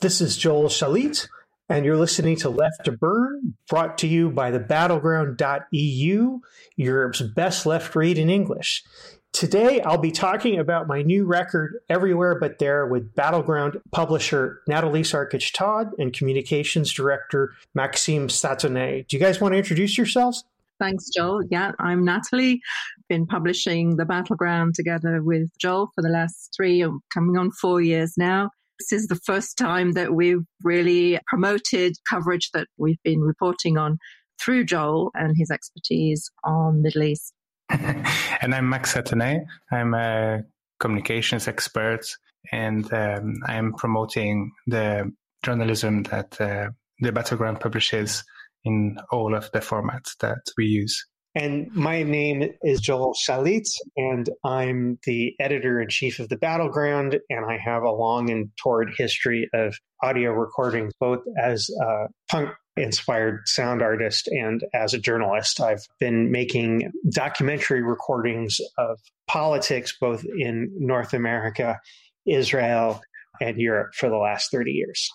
This is Joel Schalit, and you're listening to Left to Burn, brought to you by the battleground.eu, Europe's best left read in English. Today, I'll be talking about my new record, Everywhere But There, with Battleground publisher Natalie Sarkic-Todd and communications director Maxime Sattonay. Do you guys want to introduce yourselves? Thanks, Joel. Yeah, I'm Natalie. Been publishing The Battleground together with Joel for the last three, coming on four years now. This is the first time that we've really promoted coverage that we've been reporting on through Joel and his expertise on Middle East. and I'm Max Sattonay. I'm a communications expert and um, I'm promoting the journalism that uh, the Battleground publishes in all of the formats that we use. And my name is Joel Schalit, and I'm the editor in chief of the Battleground. And I have a long and torrid history of audio recordings, both as a punk inspired sound artist and as a journalist. I've been making documentary recordings of politics both in North America, Israel, and Europe for the last 30 years.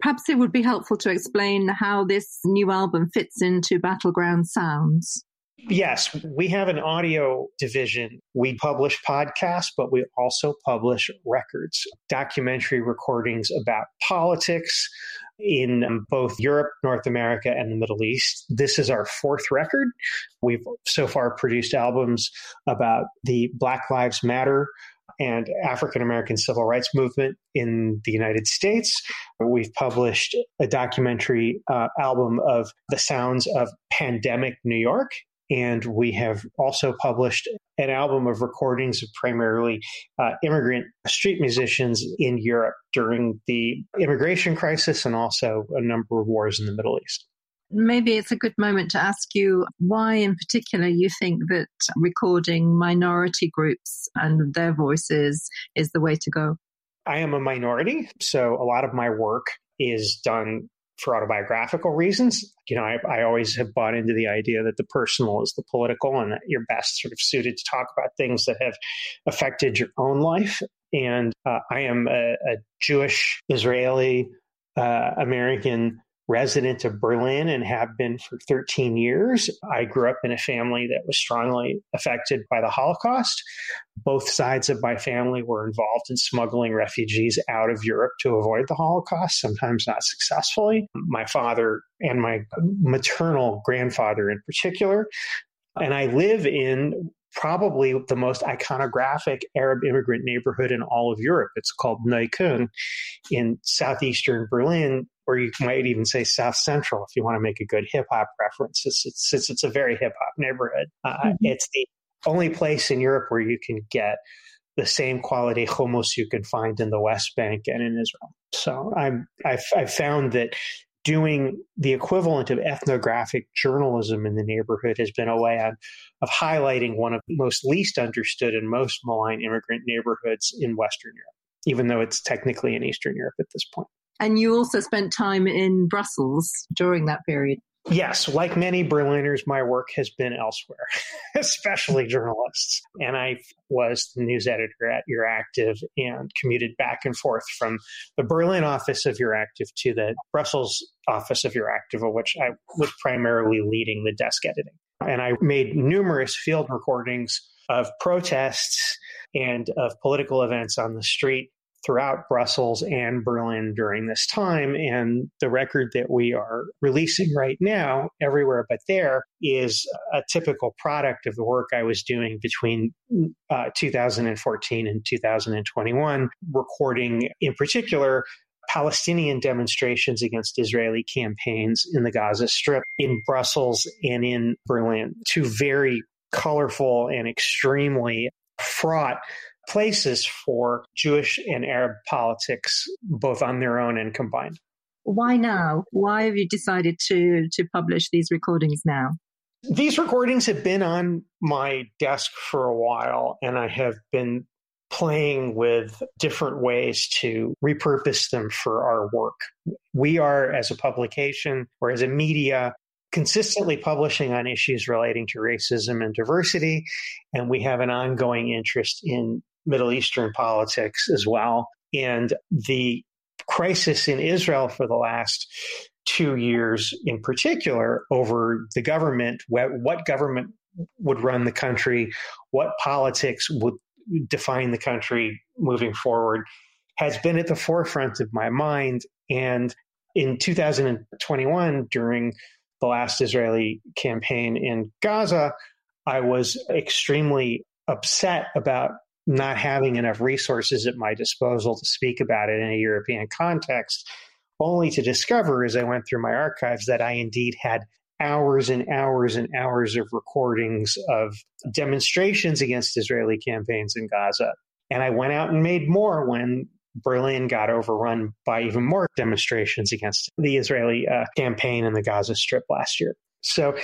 Perhaps it would be helpful to explain how this new album fits into Battleground Sounds. Yes, we have an audio division. We publish podcasts, but we also publish records, documentary recordings about politics in both Europe, North America, and the Middle East. This is our fourth record. We've so far produced albums about the Black Lives Matter and African American civil rights movement in the United States. We've published a documentary uh, album of the sounds of pandemic New York and we have also published an album of recordings of primarily uh, immigrant street musicians in Europe during the immigration crisis and also a number of wars in the Middle East. Maybe it's a good moment to ask you why, in particular, you think that recording minority groups and their voices is the way to go. I am a minority, so a lot of my work is done for autobiographical reasons. You know, I, I, always have bought into the idea that the personal is the political and that you're best sort of suited to talk about things that have affected your own life. And uh, I am a, a Jewish Israeli uh, American resident of Berlin and have been for 13 years. I grew up in a family that was strongly affected by the Holocaust. Both sides of my family were involved in smuggling refugees out of Europe to avoid the Holocaust, sometimes not successfully. My father and my maternal grandfather, in particular. And I live in probably the most iconographic Arab immigrant neighborhood in all of Europe. It's called Neukölln in southeastern Berlin, or you might even say South Central if you want to make a good hip hop reference. It's, it's, it's, a very hip hop neighborhood. Uh, mm-hmm. It's the only place in Europe where you can get the same quality hummus you can find in the West Bank and in Israel. So I'm, I've, I've found that doing the equivalent of ethnographic journalism in the neighborhood has been a way of, of highlighting one of the most least understood and most maligned immigrant neighborhoods in Western Europe, even though it's technically in Eastern Europe at this point. And you also spent time in Brussels during that period. Yes, like many Berliners, my work has been elsewhere, especially journalists. And I was the news editor at Euractiv and commuted back and forth from the Berlin office of Euractiv to the Brussels office of Euractiv, of which I was primarily leading the desk editing. And I made numerous field recordings of protests and of political events on the street throughout Brussels and Berlin during this time. And the record that we are releasing right now, Everywhere But There, is a typical product of the work I was doing between uh, 2014 and 2021, recording in particular Palestinian demonstrations against Israeli campaigns in the Gaza Strip, in Brussels, and in Berlin. Two very colorful and extremely fraught places for Jewish and Arab politics, both on their own and combined. Why now? Why have you decided to, to publish these recordings now? These recordings have been on my desk for a while, and I have been playing with different ways to repurpose them for our work. We are, as a publication or as a media, consistently publishing on issues relating to racism and diversity, and we have an ongoing interest in Middle Eastern politics as well. And the crisis in Israel for the last two years in particular over the government, what government would run the country, what politics would define the country moving forward, has been at the forefront of my mind. And in 2021, during the last Israeli campaign in Gaza, I was extremely upset about not having enough resources at my disposal to speak about it in a European context, only to discover as I went through my archives that I indeed had hours and hours and hours of recordings of demonstrations against Israeli campaigns in Gaza. And I went out and made more when Berlin got overrun by even more demonstrations against the Israeli uh, campaign in the Gaza Strip last year. So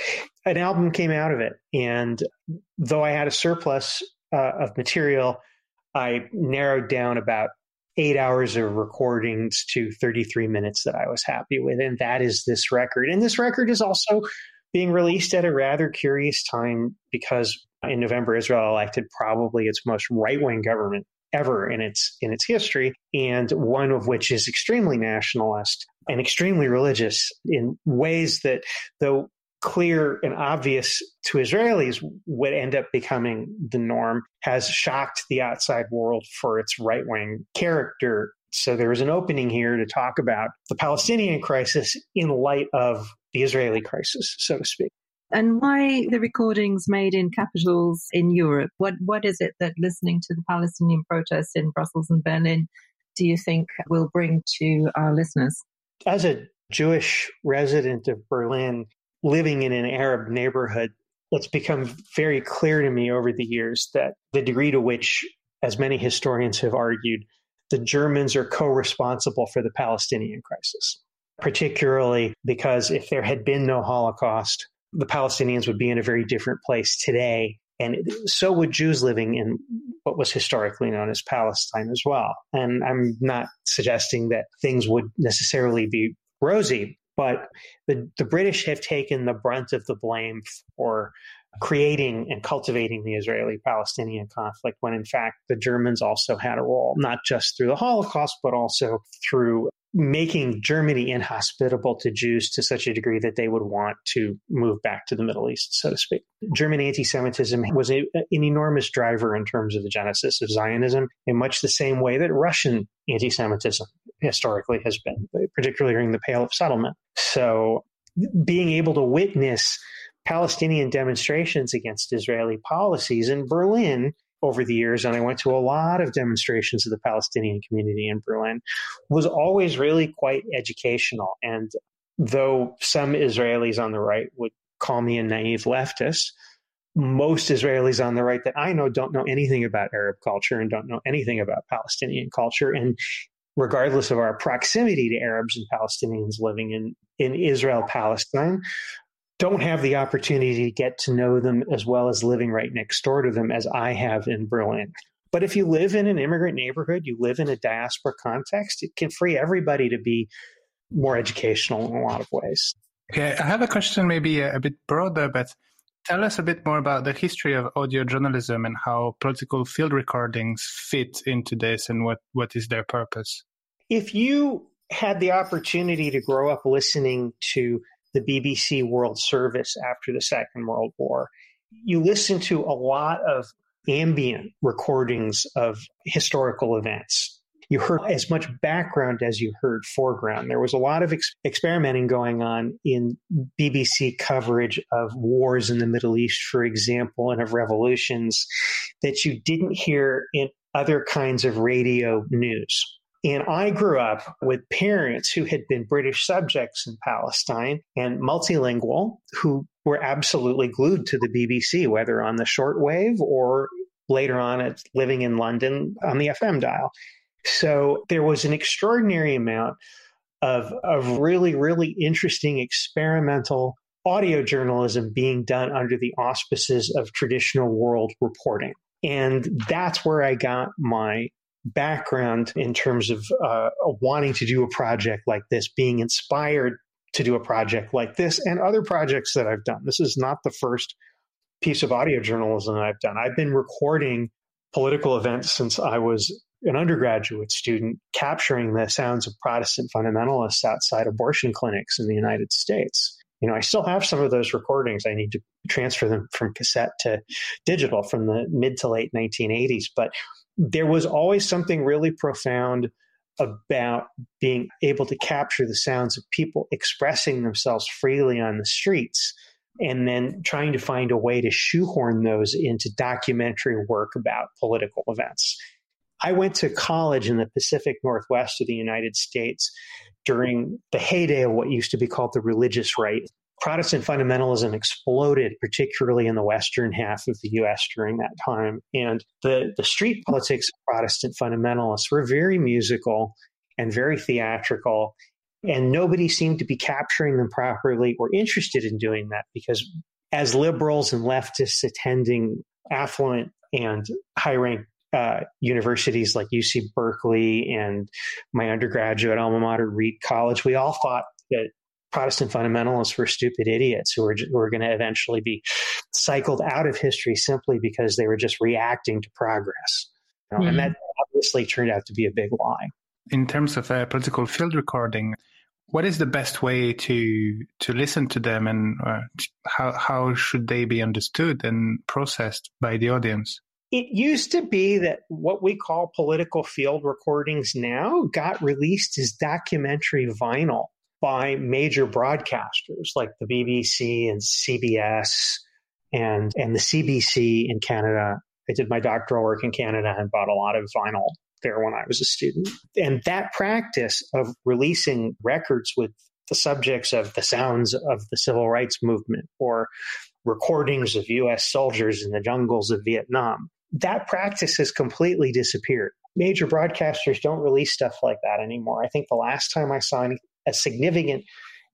an album came out of it. And though I had a surplus uh, of material, I narrowed down about eight hours of recordings to 33 minutes that I was happy with. And that is this record. And this record is also being released at a rather curious time because in November, Israel elected probably its most right wing government ever in its in its history, and one of which is extremely nationalist and extremely religious in ways that, though clear and obvious to Israelis would end up becoming the norm has shocked the outside world for its right wing character. So there is an opening here to talk about the Palestinian crisis in light of the Israeli crisis, so to speak. And why the recordings made in capitals in Europe? What what is it that listening to the Palestinian protests in Brussels and Berlin do you think will bring to our listeners? As a Jewish resident of Berlin, living in an Arab neighborhood, it's become very clear to me over the years that the degree to which, as many historians have argued, the Germans are co responsible for the Palestinian crisis, particularly because if there had been no Holocaust, the Palestinians would be in a very different place today. And so would Jews living in what was historically known as Palestine as well. And I'm not suggesting that things would necessarily be rosy, but the, the British have taken the brunt of the blame for creating and cultivating the Israeli Palestinian conflict when in fact the Germans also had a role, not just through the Holocaust, but also through making Germany inhospitable to Jews to such a degree that they would want to move back to the Middle East, so to speak. German anti Semitism was a, an enormous driver in terms of the genesis of Zionism, in much the same way that Russian anti Semitism historically has been, particularly during the Pale of Settlement. So, being able to witness Palestinian demonstrations against Israeli policies in Berlin over the years, and I went to a lot of demonstrations of the Palestinian community in Berlin, was always really quite educational. And though some Israelis on the right would call me a naive leftist, most Israelis on the right that I know don't know anything about Arab culture and don't know anything about Palestinian culture. And regardless of our proximity to Arabs and Palestinians living in, in Israel, Palestine, don't have the opportunity to get to know them as well as living right next door to them as I have in Berlin. But if you live in an immigrant neighborhood, you live in a diaspora context, it can free everybody to be more educational in a lot of ways. Okay, I have a question maybe a, a bit broader, but tell us a bit more about the history of audio journalism and how political field recordings fit into this and what, what is their purpose. If you had the opportunity to grow up listening to the BBC World Service after the Second World War. You listen to a lot of ambient recordings of historical events. You heard as much background as you heard foreground. There was a lot of ex- experimenting going on in BBC coverage of wars in the Middle East, for example, and of revolutions that you didn't hear in other kinds of radio news. And I grew up with parents who had been British subjects in Palestine and multilingual who were absolutely glued to the BBC, whether on the shortwave or later on at living in London on the FM dial. So there was an extraordinary amount of, of really, really interesting experimental audio journalism being done under the auspices of traditional world reporting. And that's where I got my background in terms of uh, wanting to do a project like this, being inspired to do a project like this and other projects that I've done. This is not the first piece of audio journalism I've done. I've been recording political events since I was an undergraduate student capturing the sounds of Protestant fundamentalists outside abortion clinics in the United States. You know, I still have some of those recordings. I need to transfer them from cassette to digital from the mid to late 1980s. But there was always something really profound about being able to capture the sounds of people expressing themselves freely on the streets and then trying to find a way to shoehorn those into documentary work about political events. I went to college in the Pacific Northwest of the United States during the heyday of what used to be called the religious right. Protestant fundamentalism exploded, particularly in the western half of the US during that time. And the, the street politics of Protestant fundamentalists were very musical and very theatrical. And nobody seemed to be capturing them properly or interested in doing that because, as liberals and leftists attending affluent and high ranked uh, universities like UC Berkeley and my undergraduate alma mater, Reed College, we all thought that Protestant fundamentalists were stupid idiots who were, who were going to eventually be cycled out of history simply because they were just reacting to progress. You know? mm-hmm. And that obviously turned out to be a big lie. In terms of uh, political field recording, what is the best way to to listen to them, and uh, how how should they be understood and processed by the audience? It used to be that what we call political field recordings now got released as documentary vinyl by major broadcasters like the BBC and CBS and and the CBC in Canada. I did my doctoral work in Canada and bought a lot of vinyl there when I was a student. And that practice of releasing records with the subjects of the sounds of the civil rights movement or recordings of US soldiers in the jungles of Vietnam that practice has completely disappeared. Major broadcasters don't release stuff like that anymore. I think the last time I saw a significant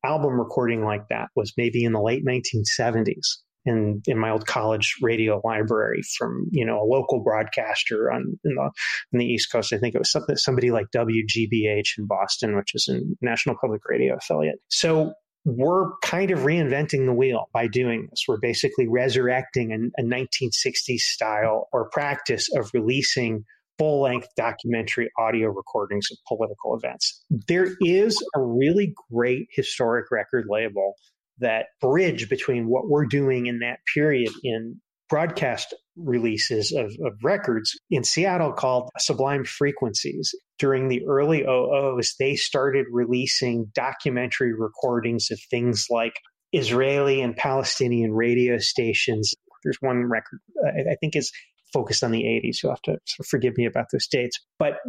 album recording like that was maybe in the late 1970s in in my old college radio library from you know a local broadcaster on in the on the East Coast. I think it was something somebody like WGBH in Boston, which is a National Public Radio affiliate. So we're kind of reinventing the wheel by doing this. We're basically resurrecting a, a 1960s style or practice of releasing full length documentary audio recordings of political events. There is a really great historic record label that bridge between what we're doing in that period in broadcast releases of, of records in Seattle called Sublime Frequencies. During the early oh OOs, they started releasing documentary recordings of things like Israeli and Palestinian radio stations. There's one record uh, I think is focused on the 80s. You'll have to forgive me about those dates. But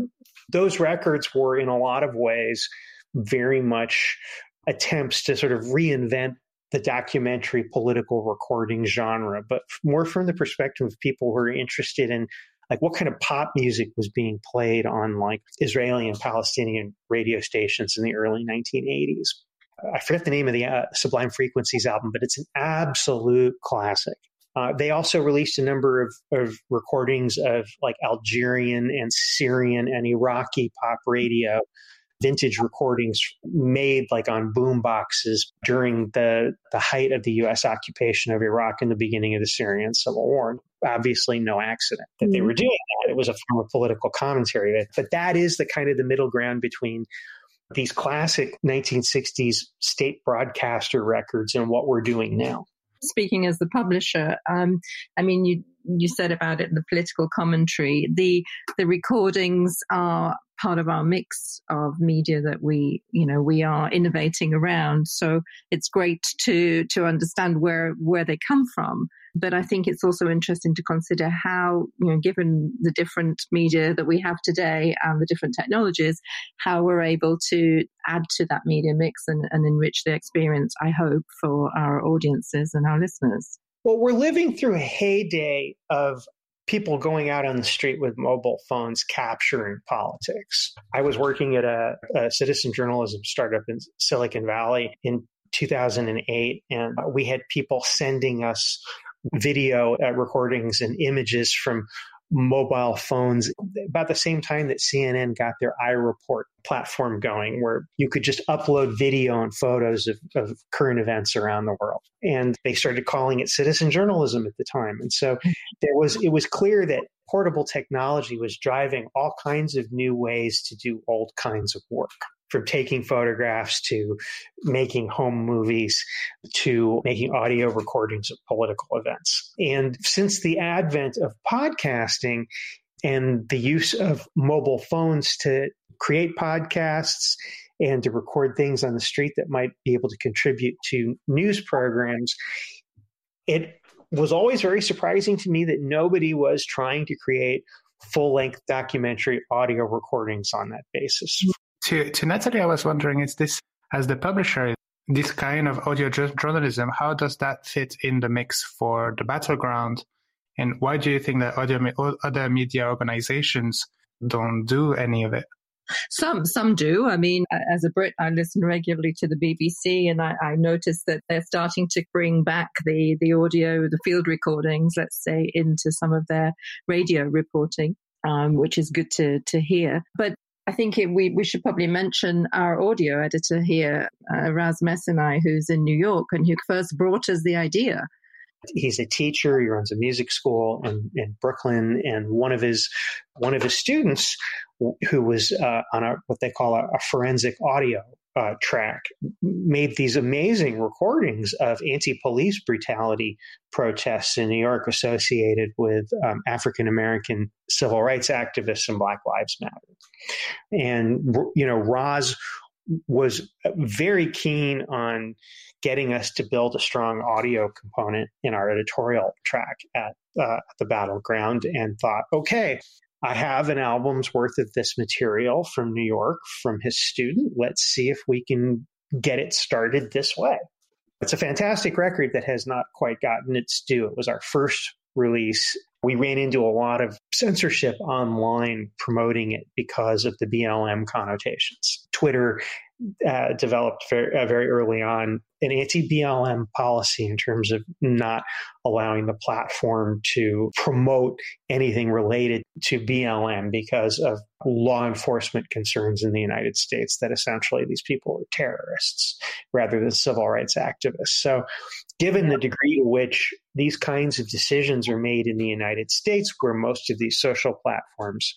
those records were, in a lot of ways, very much attempts to sort of reinvent the documentary political recording genre, but more from the perspective of people who are interested in like what kind of pop music was being played on like Israeli and Palestinian radio stations in the early 1980s. I forget the name of the uh, Sublime Frequencies album, but it's an absolute classic. Uh, they also released a number of, of recordings of like Algerian and Syrian and Iraqi pop radio vintage recordings made like on boom boxes during the, the height of the U.S. occupation of Iraq in the beginning of the Syrian civil war. Obviously, no accident that they were mm-hmm. doing that. It was a form of political commentary. But that is the kind of the middle ground between these classic 1960s state broadcaster records and what we're doing now speaking as the publisher, um, I mean, you you said about it the political commentary. The the recordings are part of our mix of media that we you know we are innovating around. So it's great to to understand where where they come from. But i think it's also interesting to consider how you know given the different media that we have today and the different technologies how we're able to add to that media mix and, and enrich the experience i hope for our audiences and our listeners. Well, we're living through a heyday of people going out on the street with mobile phones capturing politics. I was working at a, a citizen journalism startup in Silicon Valley in 2008, and we had people sending us video recordings and images from mobile phones about the same time that CNN got their iReport platform going, where you could just upload video and photos of, of, current events around the world. And they started calling it citizen journalism at the time. And so there was it was clear that portable technology was driving all kinds of new ways to do old kinds of work from taking photographs to making home movies to making audio recordings of political events. And since the advent of podcasting and the use of mobile phones to create podcasts and to record things on the street that might be able to contribute to news programs, it was always very surprising to me that nobody was trying to create full length documentary audio recordings on that basis to, to Natalie, I was wondering, is this, as the publisher, this kind of audio journalism, how does that fit in the mix for the battleground? And why do you think that other, other media organizations don't do any of it? Some some do. I mean, as a Brit, I listen regularly to the BBC, and I, I noticed that they're starting to bring back the the audio, the field recordings, let's say, into some of their radio reporting, um, which is good to to hear. But I think it, we, we should probably mention our audio editor here, uh, Raz Mesinai, who's in New York and who first brought us the idea. He's a teacher. He runs a music school in, in Brooklyn, and one of his one of his students, who was uh, on a what they call a, a forensic audio uh, track made these amazing recordings of anti-police brutality protests in New York associated with um, African American civil rights activists and Black Lives Matter. And you know, Raz was very keen on getting us to build a strong audio component in our editorial track at, uh, at the battleground and thought, okay, I have an album's worth of this material from New York from his student. Let's see if we can get it started this way. It's a fantastic record that has not quite gotten its due. It was our first release. We ran into a lot of censorship online promoting it because of the BLM connotations. Twitter uh, developed very, uh, very early on an anti BLM policy in terms of not allowing the platform to promote anything related to BLM because of law enforcement concerns in the United States that essentially these people are terrorists rather than civil rights activists. So, given the degree to which these kinds of decisions are made in the United States, where most of these social platforms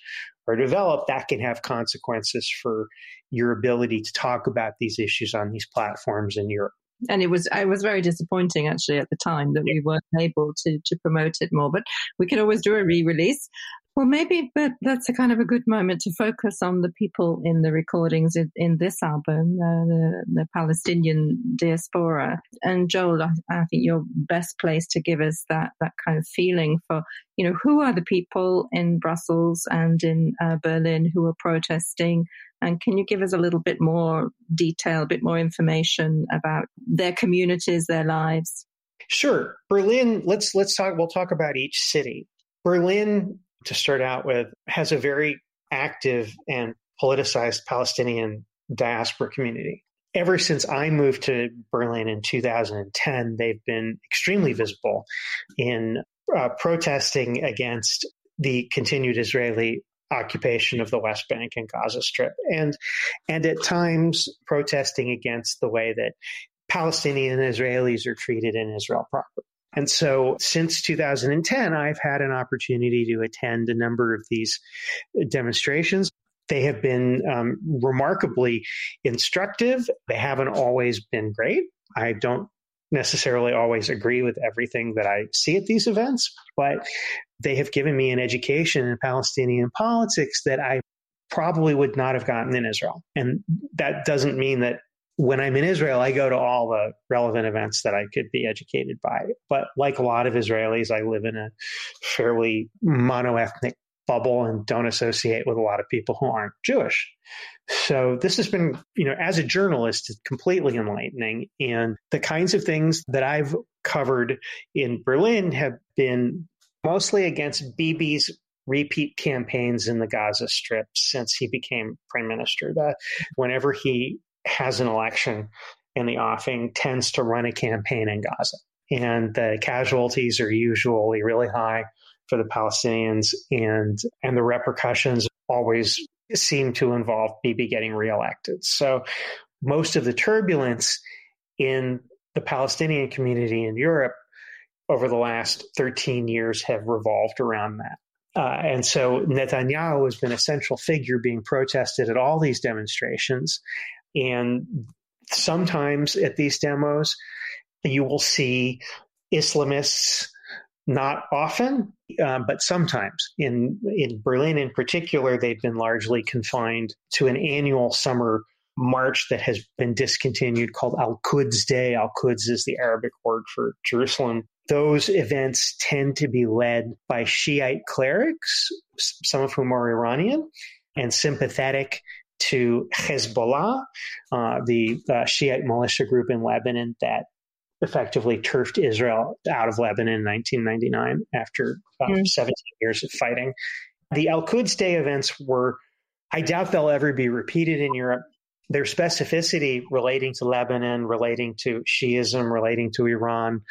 are developed, that can have consequences for your ability to talk about these issues on these platforms in Europe. And it was I was very disappointing actually at the time that we weren't able to to promote it more. But we can always do a re-release. Well, maybe, but that's a kind of a good moment to focus on the people in the recordings in, in this album, uh, the, the Palestinian diaspora. And Joel, I, I, think you're best placed to give us that that kind of feeling for, you know, who are the people in Brussels and in uh, Berlin who are protesting, and can you give us a little bit more detail, a bit more information about their communities, their lives? Sure. Berlin, let's let's talk we'll talk about each city. Berlin to start out with has a very active and politicized Palestinian diaspora community. Ever since I moved to Berlin in 2010, they've been extremely visible in uh, protesting against the continued Israeli occupation of the West Bank and Gaza Strip, and and at times protesting against the way that Palestinian Israelis are treated in Israel proper. And so since 2010, I've had an opportunity to attend a number of these demonstrations. They have been um, remarkably instructive. They haven't always been great. I don't necessarily always agree with everything that I see at these events, but they have given me an education in Palestinian politics that I probably would not have gotten in Israel. And that doesn't mean that when I'm in Israel, I go to all the relevant events that I could be educated by. But like a lot of Israelis, I live in a fairly monoethnic bubble and don't associate with a lot of people who aren't Jewish. So this has been, you know, as a journalist, completely enlightening. And the kinds of things that I've covered in Berlin have been mostly against Bibi's repeat campaigns in the Gaza Strip since he became prime minister. That whenever he has an election in the offing, tends to run a campaign in Gaza. And the casualties are usually really high for the Palestinians, and and the repercussions always seem to involve Bibi getting reelected. So most of the turbulence in the Palestinian community in Europe over the last 13 years have revolved around that. Uh, and so Netanyahu has been a central figure being protested at all these demonstrations. And sometimes at these demos, you will see Islamists, not often, uh, but sometimes. In, in Berlin, in particular, they've been largely confined to an annual summer march that has been discontinued called Al Quds Day. Al Quds is the Arabic word for Jerusalem. Those events tend to be led by Shiite clerics, some of whom are Iranian and sympathetic to Hezbollah, uh, the uh, Shiite militia group in Lebanon that effectively turfed Israel out of Lebanon in 1999 after mm. 17 years of fighting. The Al Quds Day events were, I doubt they'll ever be repeated in Europe. Their specificity relating to Lebanon, relating to Shiism, relating to Iran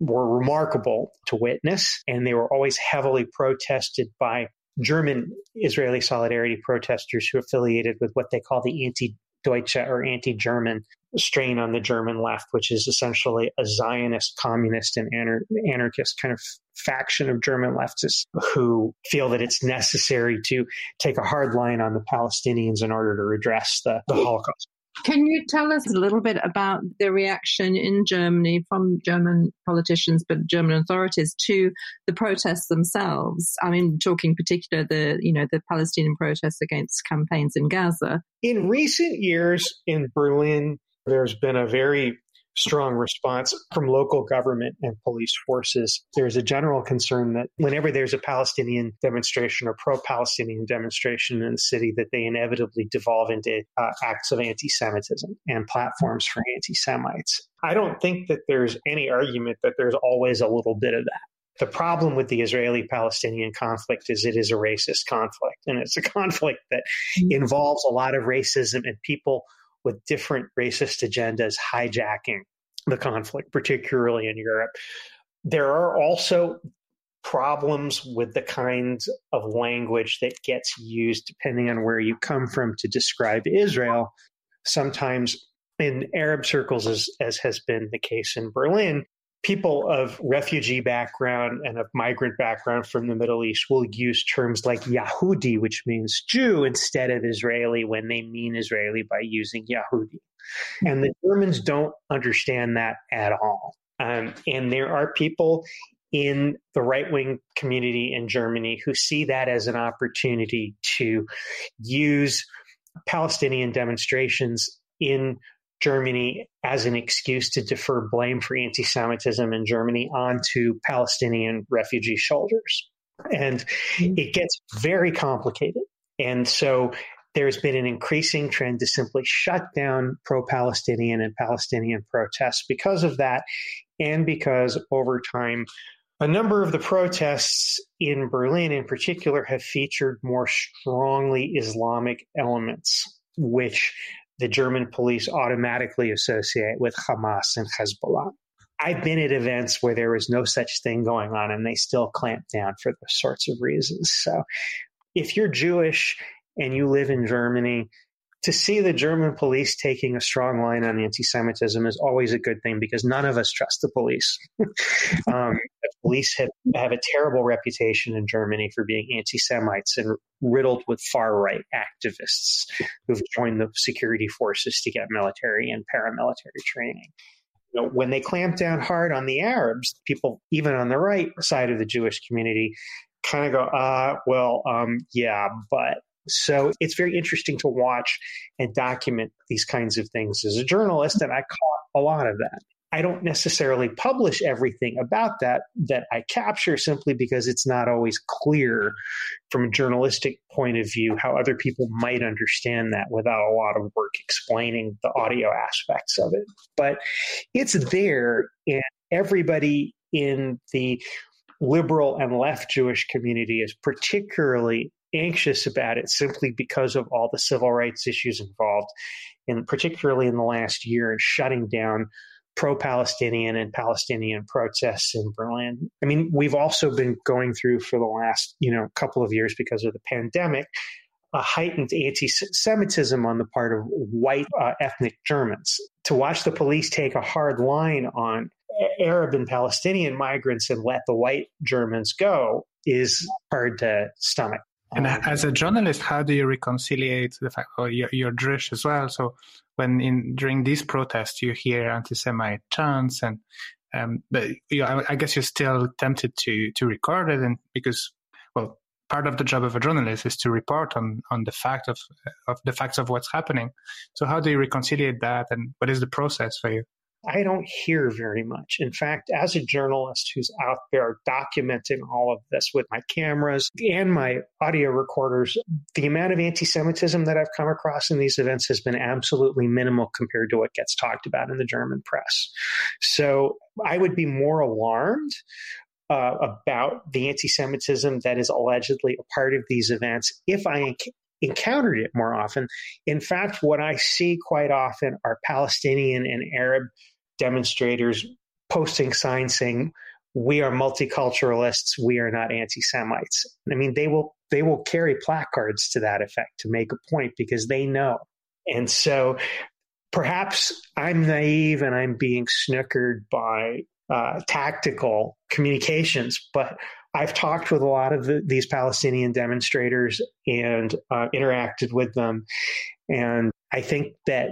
were remarkable to witness, and they were always heavily protested by German Israeli solidarity protesters who affiliated with what they call the anti Deutsche or anti German strain on the German left, which is essentially a Zionist, communist, and anar- anarchist kind of faction of German leftists who feel that it's necessary to take a hard line on the Palestinians in order to redress the, the Holocaust. Can you tell us a little bit about the reaction in Germany from German politicians, but German authorities to the protests themselves? I mean, talking particular the you know the Palestinian protests against campaigns in Gaza. In recent years in Berlin, there's been a very strong response from local government and police forces. There's a general concern that whenever there's a Palestinian demonstration or pro Palestinian demonstration in the city, that they inevitably devolve into uh, acts of anti Semitism and platforms for anti Semites. I don't think that there's any argument that there's always a little bit of that. The problem with the Israeli Palestinian conflict is it is a racist conflict, and it's a conflict that involves a lot of racism and people with different racist agendas hijacking the conflict, particularly in Europe. There are also problems with the kinds of language that gets used depending on where you come from to describe Israel. Sometimes in Arab circles, as, as has been the case in Berlin, people of refugee background and of migrant background from the Middle East will use terms like Yahudi, which means Jew, instead of Israeli when they mean Israeli by using Yahudi. And the Germans don't understand that at all. Um, and there are people in the right wing community in Germany who see that as an opportunity to use Palestinian demonstrations in Germany as an excuse to defer blame for anti Semitism in Germany onto Palestinian refugee shoulders. And mm-hmm. it gets very complicated. And so there's been an increasing trend to simply shut down pro Palestinian and Palestinian protests because of that, and because over time, a number of the protests in Berlin, in particular, have featured more strongly Islamic elements, which the German police automatically associate with Hamas and Hezbollah. I've been at events where there was no such thing going on and they still clamp down for those sorts of reasons. So if you're Jewish and you live in Germany, to see the German police taking a strong line on anti Semitism is always a good thing because none of us trust the police. um, the police have, have a terrible reputation in Germany for being anti Semites and riddled with far right activists who've joined the security forces to get military and paramilitary training. You know, when they clamp down hard on the Arabs, people, even on the right side of the Jewish community, kind of go, uh, well, um, yeah, but so it's very interesting to watch and document these kinds of things as a journalist, and I caught a lot of that. I don't necessarily publish everything about that that I capture simply because it's not always clear from a journalistic point of view how other people might understand that without a lot of work explaining the audio aspects of it. But it's there, and everybody in the liberal and left Jewish community is particularly anxious about it simply because of all the civil rights issues involved, and particularly in the last year, in shutting down pro Palestinian and Palestinian protests in Berlin. I mean, we've also been going through for the last, you know, couple of years because of the pandemic, a heightened anti Semitism on the part of white uh, ethnic Germans. To watch the police take a hard line on Arab and Palestinian migrants and let the white Germans go is hard to stomach. And as a journalist, how do you reconcile the fact, oh, you're, you're Jewish as well? So when in during these protests you hear anti-Semite chants, and um, but you know, I, I, guess you're still tempted to to record it, and because well, part of the job of a journalist is to report on on the fact of of the facts of what's happening. So how do you reconcile that, and what is the process for you? I don't hear very much. In fact, as a journalist who's out there documenting all of this with my cameras and my audio recorders, the amount of anti Semitism that I've come across in these events has been absolutely minimal compared to what gets talked about in the German press. So I would be more alarmed uh, about the anti Semitism that is allegedly a part of these events if I encountered it more often. In fact, what I see quite often are Palestinian and Arab demonstrators posting signs saying we are multiculturalists we are not anti-semites i mean they will they will carry placards to that effect to make a point because they know and so perhaps i'm naive and i'm being snookered by uh, tactical communications but I've talked with a lot of the, these Palestinian demonstrators and uh, interacted with them. And I think that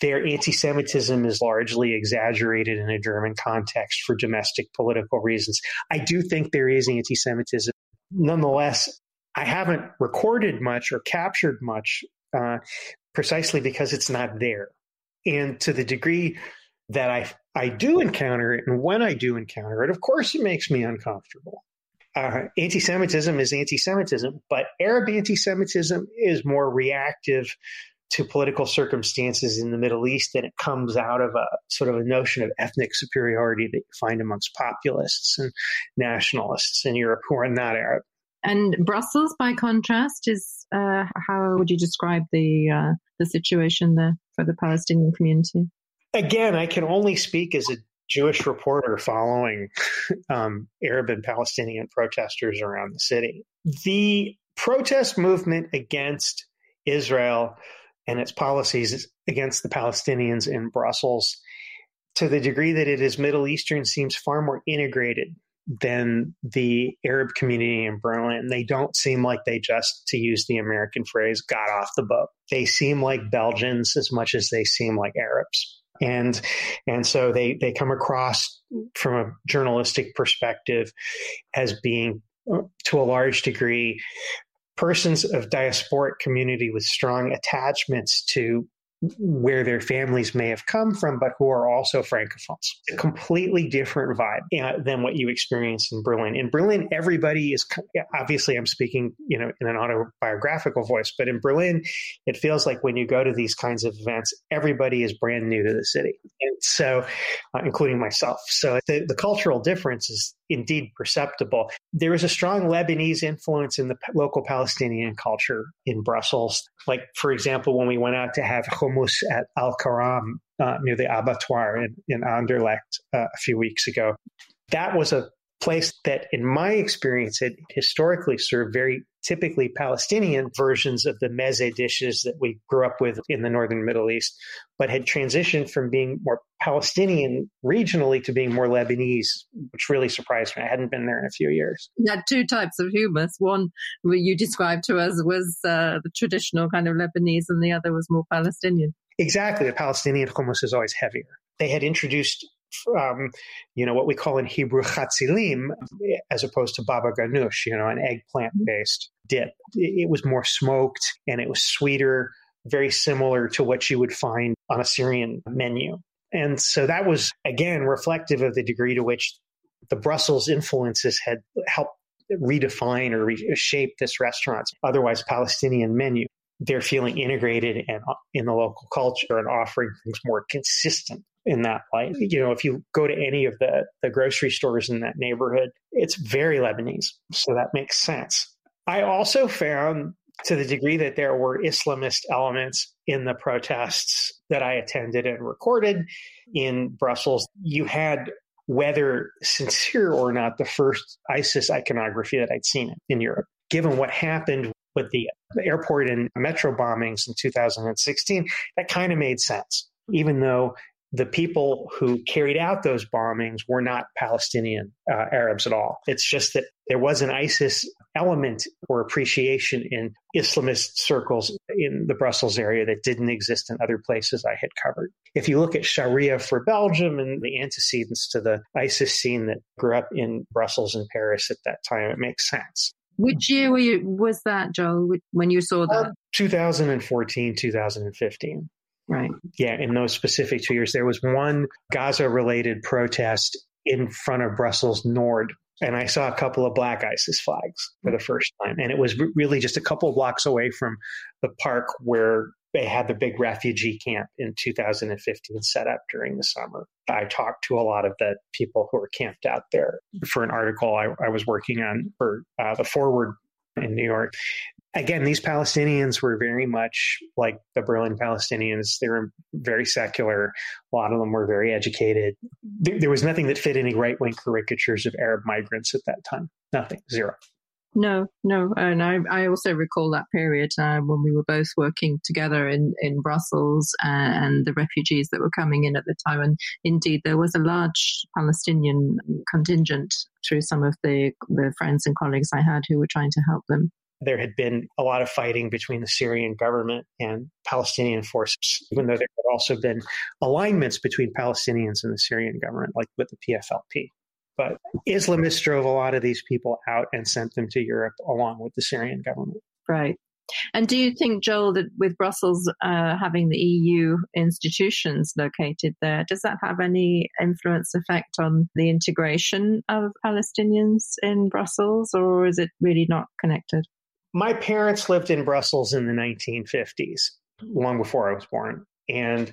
their anti Semitism is largely exaggerated in a German context for domestic political reasons. I do think there is anti Semitism. Nonetheless, I haven't recorded much or captured much uh, precisely because it's not there. And to the degree that I, I do encounter it, and when I do encounter it, of course, it makes me uncomfortable. Uh, anti Semitism is anti Semitism, but Arab anti Semitism is more reactive to political circumstances in the Middle East, and it comes out of a sort of a notion of ethnic superiority that you find amongst populists and nationalists in Europe who are not Arab. And Brussels, by contrast, is uh, how would you describe the uh, the situation there for the Palestinian community? Again, I can only speak as a Jewish reporter following um, Arab and Palestinian protesters around the city. The protest movement against Israel and its policies against the Palestinians in Brussels to the degree that it is Middle Eastern seems far more integrated than the Arab community in Berlin. They don't seem like they just, to use the American phrase, got off the boat. They seem like Belgians as much as they seem like Arabs. And and so they they come across from a journalistic perspective as being uh, to a large degree persons of diasporic community with strong attachments to where their families may have come from, but who are also francophones. a completely different vibe uh, than what you experience in Berlin. In Berlin, everybody is obviously I'm speaking, you know, in an autobiographical voice, but in Berlin, it feels like when you go to these kinds of events, everybody is brand new to the city, and so, uh, including myself. So the, the cultural difference is indeed perceptible. There is a strong Lebanese influence in the local Palestinian culture in Brussels. Like, for example, when we went out to have hummus at Al Karam uh, near the abattoir in, in Anderlecht uh, a few weeks ago, that was a place that, in my experience, had historically served very typically Palestinian versions of the meze dishes that we grew up with in the northern Middle East, but had transitioned from being more Palestinian regionally to being more Lebanese, which really surprised me. I hadn't been there in a few years. You had two types of hummus. One you described to us was uh, the traditional kind of Lebanese, and the other was more Palestinian. Exactly. The Palestinian hummus is always heavier. They had introduced um, you know, what we call in Hebrew chatzilim, as opposed to baba ganoush, you know, an eggplant based dip. It was more smoked and it was sweeter, very similar to what you would find on a Syrian menu. And so that was, again, reflective of the degree to which the Brussels influences had helped redefine or reshape this restaurant's otherwise Palestinian menu. They're feeling integrated and in the local culture and offering things more consistent in that light. You know, if you go to any of the, the grocery stores in that neighborhood, it's very Lebanese. So that makes sense. I also found to the degree that there were Islamist elements in the protests that I attended and recorded in Brussels, you had whether sincere or not the first ISIS iconography that I'd seen in Europe. Given what happened with the airport and metro bombings in 2016, that kind of made sense, even though the people who carried out those bombings were not Palestinian uh, Arabs at all. It's just that there was an ISIS element or appreciation in Islamist circles in the Brussels area that didn't exist in other places I had covered. If you look at Sharia for Belgium and the antecedents to the ISIS scene that grew up in Brussels and Paris at that time, it makes sense. Which year you, was that, Joel, when you saw that? Uh, 2014, 2015. Right. Yeah, in those specific two years, there was one Gaza related protest in front of Brussels Nord. And I saw a couple of black ISIS flags for the first time. And it was really just a couple of blocks away from the park where they had the big refugee camp in 2015 set up during the summer. I talked to a lot of the people who were camped out there for an article I, I was working on for uh, the Forward in New York again, these Palestinians were very much like the Berlin Palestinians. They were very secular. A lot of them were very educated. There, there was nothing that fit any right wing caricatures of Arab migrants at that time. Nothing, zero. No, no, and I, I also recall that period uh, when we were both working together in, in Brussels and, and the refugees that were coming in at the time. And indeed, there was a large Palestinian contingent through some of the, the friends and colleagues I had who were trying to help them there had been a lot of fighting between the Syrian government and Palestinian forces, even though there had also been alignments between Palestinians and the Syrian government, like with the PFLP. But Islamists drove a lot of these people out and sent them to Europe along with the Syrian government. Right. And do you think, Joel, that with Brussels uh, having the EU institutions located there, does that have any influence effect on the integration of Palestinians in Brussels, or is it really not connected? My parents lived in Brussels in the 1950s, long before I was born. And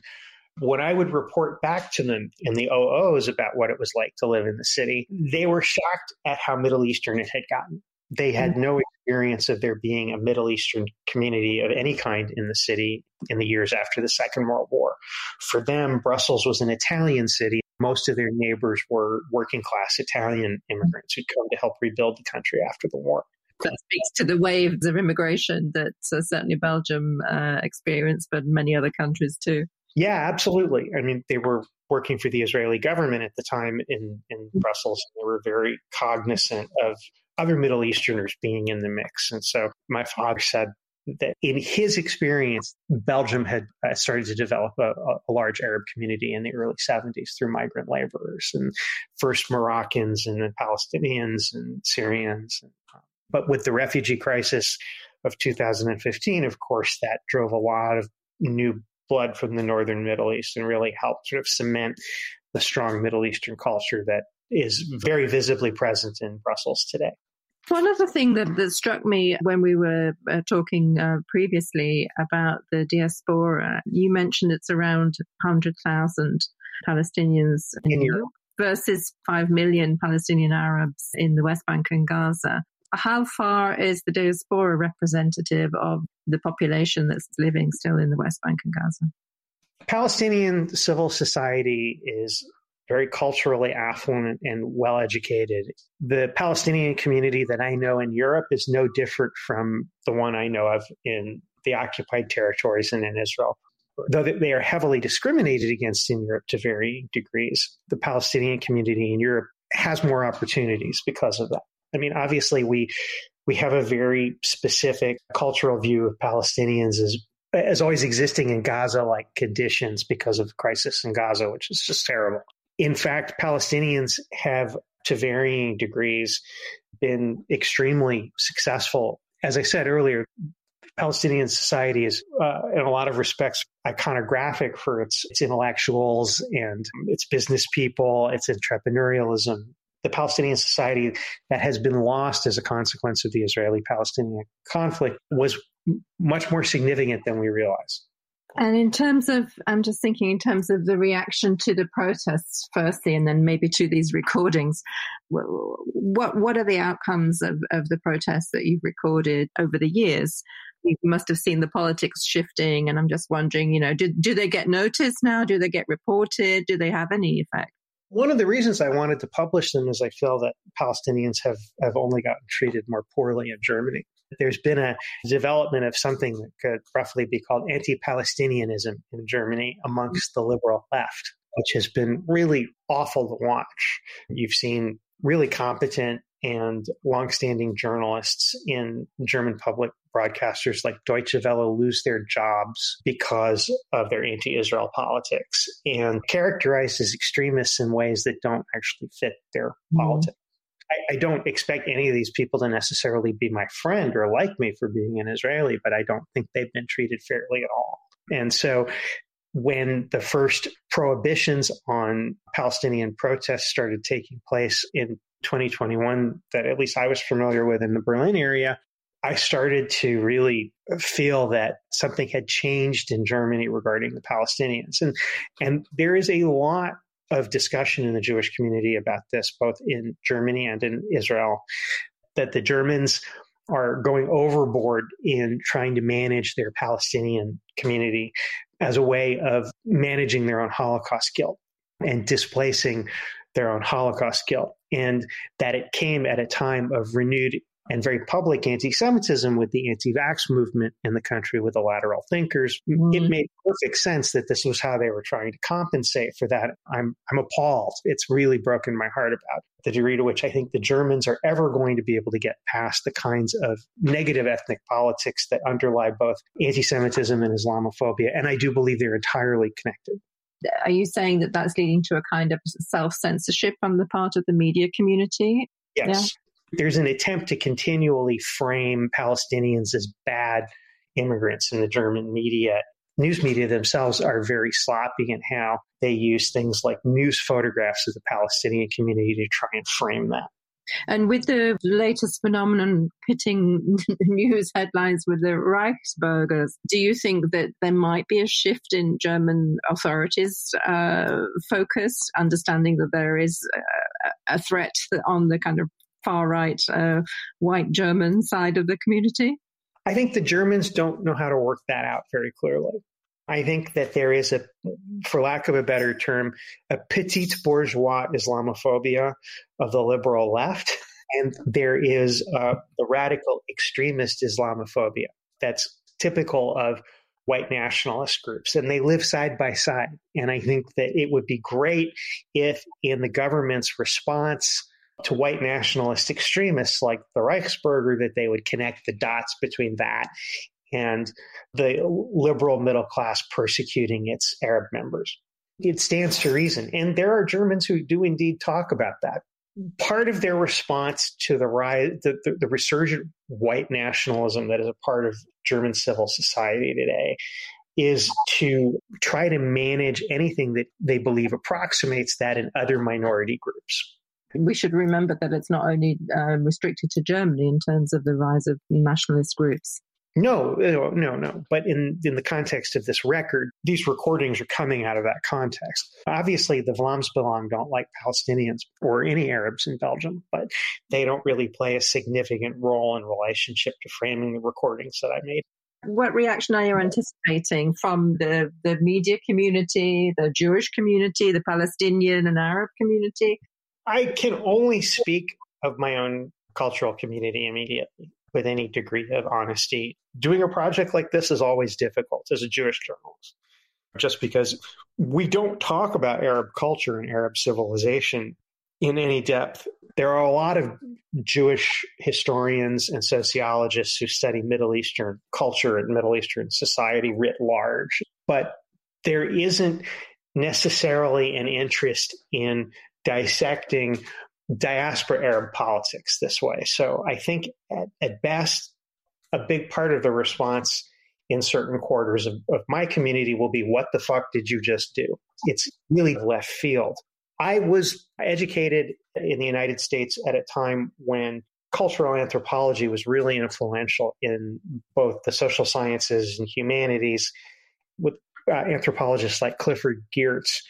when I would report back to them in the OOs about what it was like to live in the city, they were shocked at how Middle Eastern it had gotten. They had no experience of there being a Middle Eastern community of any kind in the city in the years after the Second World War. For them, Brussels was an Italian city. Most of their neighbors were working class Italian immigrants who'd come to help rebuild the country after the war that speaks to the waves of immigration that uh, certainly Belgium uh, experienced, but many other countries too. Yeah, absolutely. I mean, they were working for the Israeli government at the time in, in Brussels. And they were very cognizant of other Middle Easterners being in the mix. And so my father said that in his experience, Belgium had uh, started to develop a, a, large Arab community in the early 70s through migrant laborers and first Moroccans and then Palestinians and Syrians. And, um, but with the refugee crisis of 2015, of course, that drove a lot of new blood from the northern Middle East and really helped sort of cement the strong Middle Eastern culture that is very visibly present in Brussels today. One other thing that, that struck me when we were uh, talking uh, previously about the diaspora, you mentioned it's around 100,000 Palestinians in, in Europe versus 5 million Palestinian Arabs in the West Bank and Gaza how far is the diaspora representative of the population that's living still in the West Bank and Gaza? Palestinian civil society is very culturally affluent and well educated. The Palestinian community that I know in Europe is no different from the one I know of in the occupied territories and in Israel. Though they are heavily discriminated against in Europe to varying degrees, the Palestinian community in Europe has more opportunities because of that. I mean, obviously, we we have a very specific cultural view of Palestinians as as always existing in Gaza like conditions because of the crisis in Gaza, which is just terrible. In fact, Palestinians have, to varying degrees, been extremely successful. As I said earlier, Palestinian society is, uh, in a lot of respects, iconographic for its, its intellectuals and its business people, its entrepreneurialism, the Palestinian society that has been lost as a consequence of the Israeli Palestinian conflict was much more significant than we realize. And in terms of, I'm just thinking in terms of the reaction to the protests, firstly, and then maybe to these recordings. What what are the outcomes of, of the protests that you've recorded over the years? You must have seen the politics shifting, and I'm just wondering, you know, do do they get noticed now? Do they get reported? Do they have any effect? One of the reasons I wanted to publish them is I feel that Palestinians have, have only gotten treated more poorly in Germany. There's been a development of something that could roughly be called anti Palestinianism in Germany amongst the liberal left, which has been really awful to watch. You've seen really competent and longstanding journalists in German public broadcasters like Deutsche Welle lose their jobs because of their anti Israel politics and characterized as extremists in ways that don't actually fit their mm-hmm. politics. I, I, don't expect any of these people to necessarily be my friend or like me for being an Israeli, but I don't think they've been treated fairly at all. And so when the first prohibitions on Palestinian protests started taking place in 2021, that at least I was familiar with in the Berlin area, I started to really feel that something had changed in Germany regarding the Palestinians. And, and there is a lot of discussion in the Jewish community about this, both in Germany and in Israel, that the Germans are going overboard in trying to manage their Palestinian community as a way of managing their own Holocaust guilt and displacing their own Holocaust guilt. And that it came at a time of renewed and very public anti Semitism with the anti vax movement in the country with the lateral thinkers. Mm-hmm. It made perfect sense that this was how they were trying to compensate for that. I'm, I'm appalled. It's really broken my heart about the degree to which I think the Germans are ever going to be able to get past the kinds of negative ethnic politics that underlie both anti Semitism and Islamophobia. And I do believe they're entirely connected. Are you saying that that's leading to a kind of self censorship on the part of the media community? Yes there's an attempt to continually frame Palestinians as bad immigrants in the German media. News media themselves are very sloppy in how they use things like news photographs of the Palestinian community to try and frame that. And with the latest phenomenon hitting news headlines with the Reichsbürgers, do you think that there might be a shift in German authorities' uh, focus, understanding that there is a, a threat on the kind of far right uh, white German side of the community? I think the Germans don't know how to work that out very clearly. I think that there is a, for lack of a better term, a petite bourgeois Islamophobia of the liberal left. And there is uh, the radical extremist Islamophobia that's typical of white nationalist groups, and they live side by side. And I think that it would be great if, in the government's response to white nationalist extremists like the Reichsbürger that they would connect the dots between that and the liberal middle class persecuting its Arab members. It stands to reason. And there are Germans who do indeed talk about that. Part of their response to the rise, the, the, the resurgent white nationalism that is a part of German civil society today is to try to manage anything that they believe approximates that in other minority groups we should remember that it's not only um, restricted to Germany in terms of the rise of nationalist groups. No, no, no, But in, in the context of this record, these recordings are coming out of that context. Obviously, the Vlaams Belang don't like Palestinians or any Arabs in Belgium, but they don't really play a significant role in relationship to framing the recordings that I made. What reaction are you anticipating from the, the media community, the Jewish community, the Palestinian and Arab community? I can only speak of my own cultural community immediately with any degree of honesty. Doing a project like this is always difficult as a Jewish journalist, just because we don't talk about Arab culture and Arab civilization in any depth. There are a lot of Jewish historians and sociologists who study Middle Eastern culture and Middle Eastern society writ large, but there isn't necessarily an interest in dissecting diaspora Arab politics this way. So I think at, at best, a big part of the response in certain quarters of, of, my community will be, What the fuck did you just do? It's really left field. I was educated in the United States at a time when cultural anthropology was really influential in both the social sciences and humanities with uh, anthropologists like Clifford Geertz,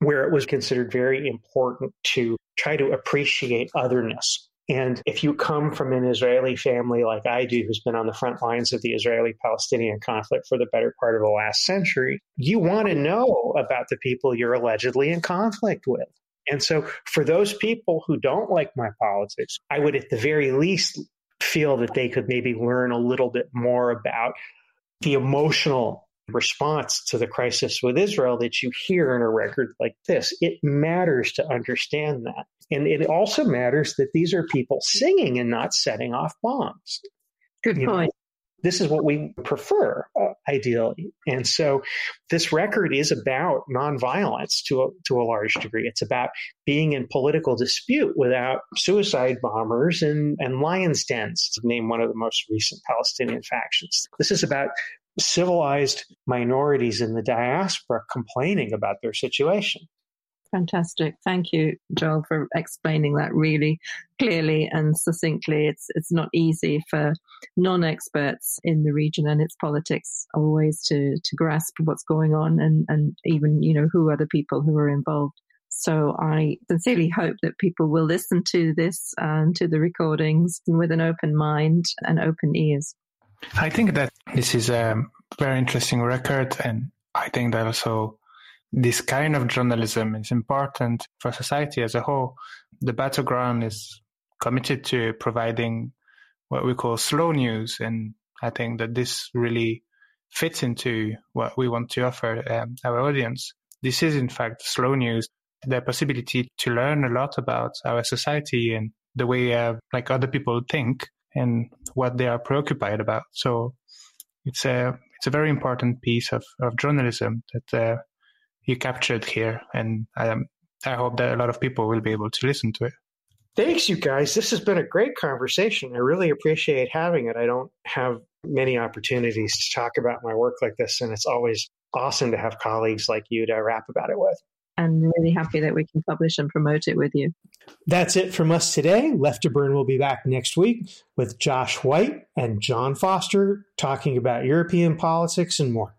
where it was considered very important to try to appreciate otherness. And if you come from an Israeli family like I do, who's been on the front lines of the Israeli Palestinian conflict for the better part of the last century, you want to know about the people you're allegedly in conflict with. And so, for those people who don't like my politics, I would at the very least feel that they could maybe learn a little bit more about the emotional response to the crisis with Israel that you hear in a record like this. It matters to understand that. And it also matters that these are people singing and not setting off bombs. Good you point. Know, this is what we prefer, uh, ideally. And so this record is about nonviolence to a, to a large degree. It's about being in political dispute without suicide bombers and, and lion's dens, to name one of the most recent Palestinian factions. This is about civilized minorities in the diaspora complaining about their situation. Fantastic. Thank you, Joel, for explaining that really clearly and succinctly. It's it's not easy for non-experts in the region and its politics always to to grasp what's going on and and even you know who are the people who are involved. So I sincerely hope that people will listen to this and to the recordings with an open mind and open ears. I think that this is a very interesting record, and I think that also this kind of journalism is important for society as a whole. The battleground is committed to providing what we call slow news, and I think that this really fits into what we want to offer um, our audience. This is, in fact, slow news, the possibility to learn a lot about our society and the way uh, like other people think and what they are preoccupied about. So it's a it's a very important piece of, of journalism that uh, you captured here, and um, I hope that a lot of people will be able to listen to it. Thanks, you guys. This has been a great conversation. I really appreciate having it. I don't have many opportunities to talk about my work like this, and it's always awesome to have colleagues like you to rap about it with. And really happy that we can publish and promote it with you. That's it from us today. Left to Burn will be back next week with Josh White and John Foster talking about European politics and more.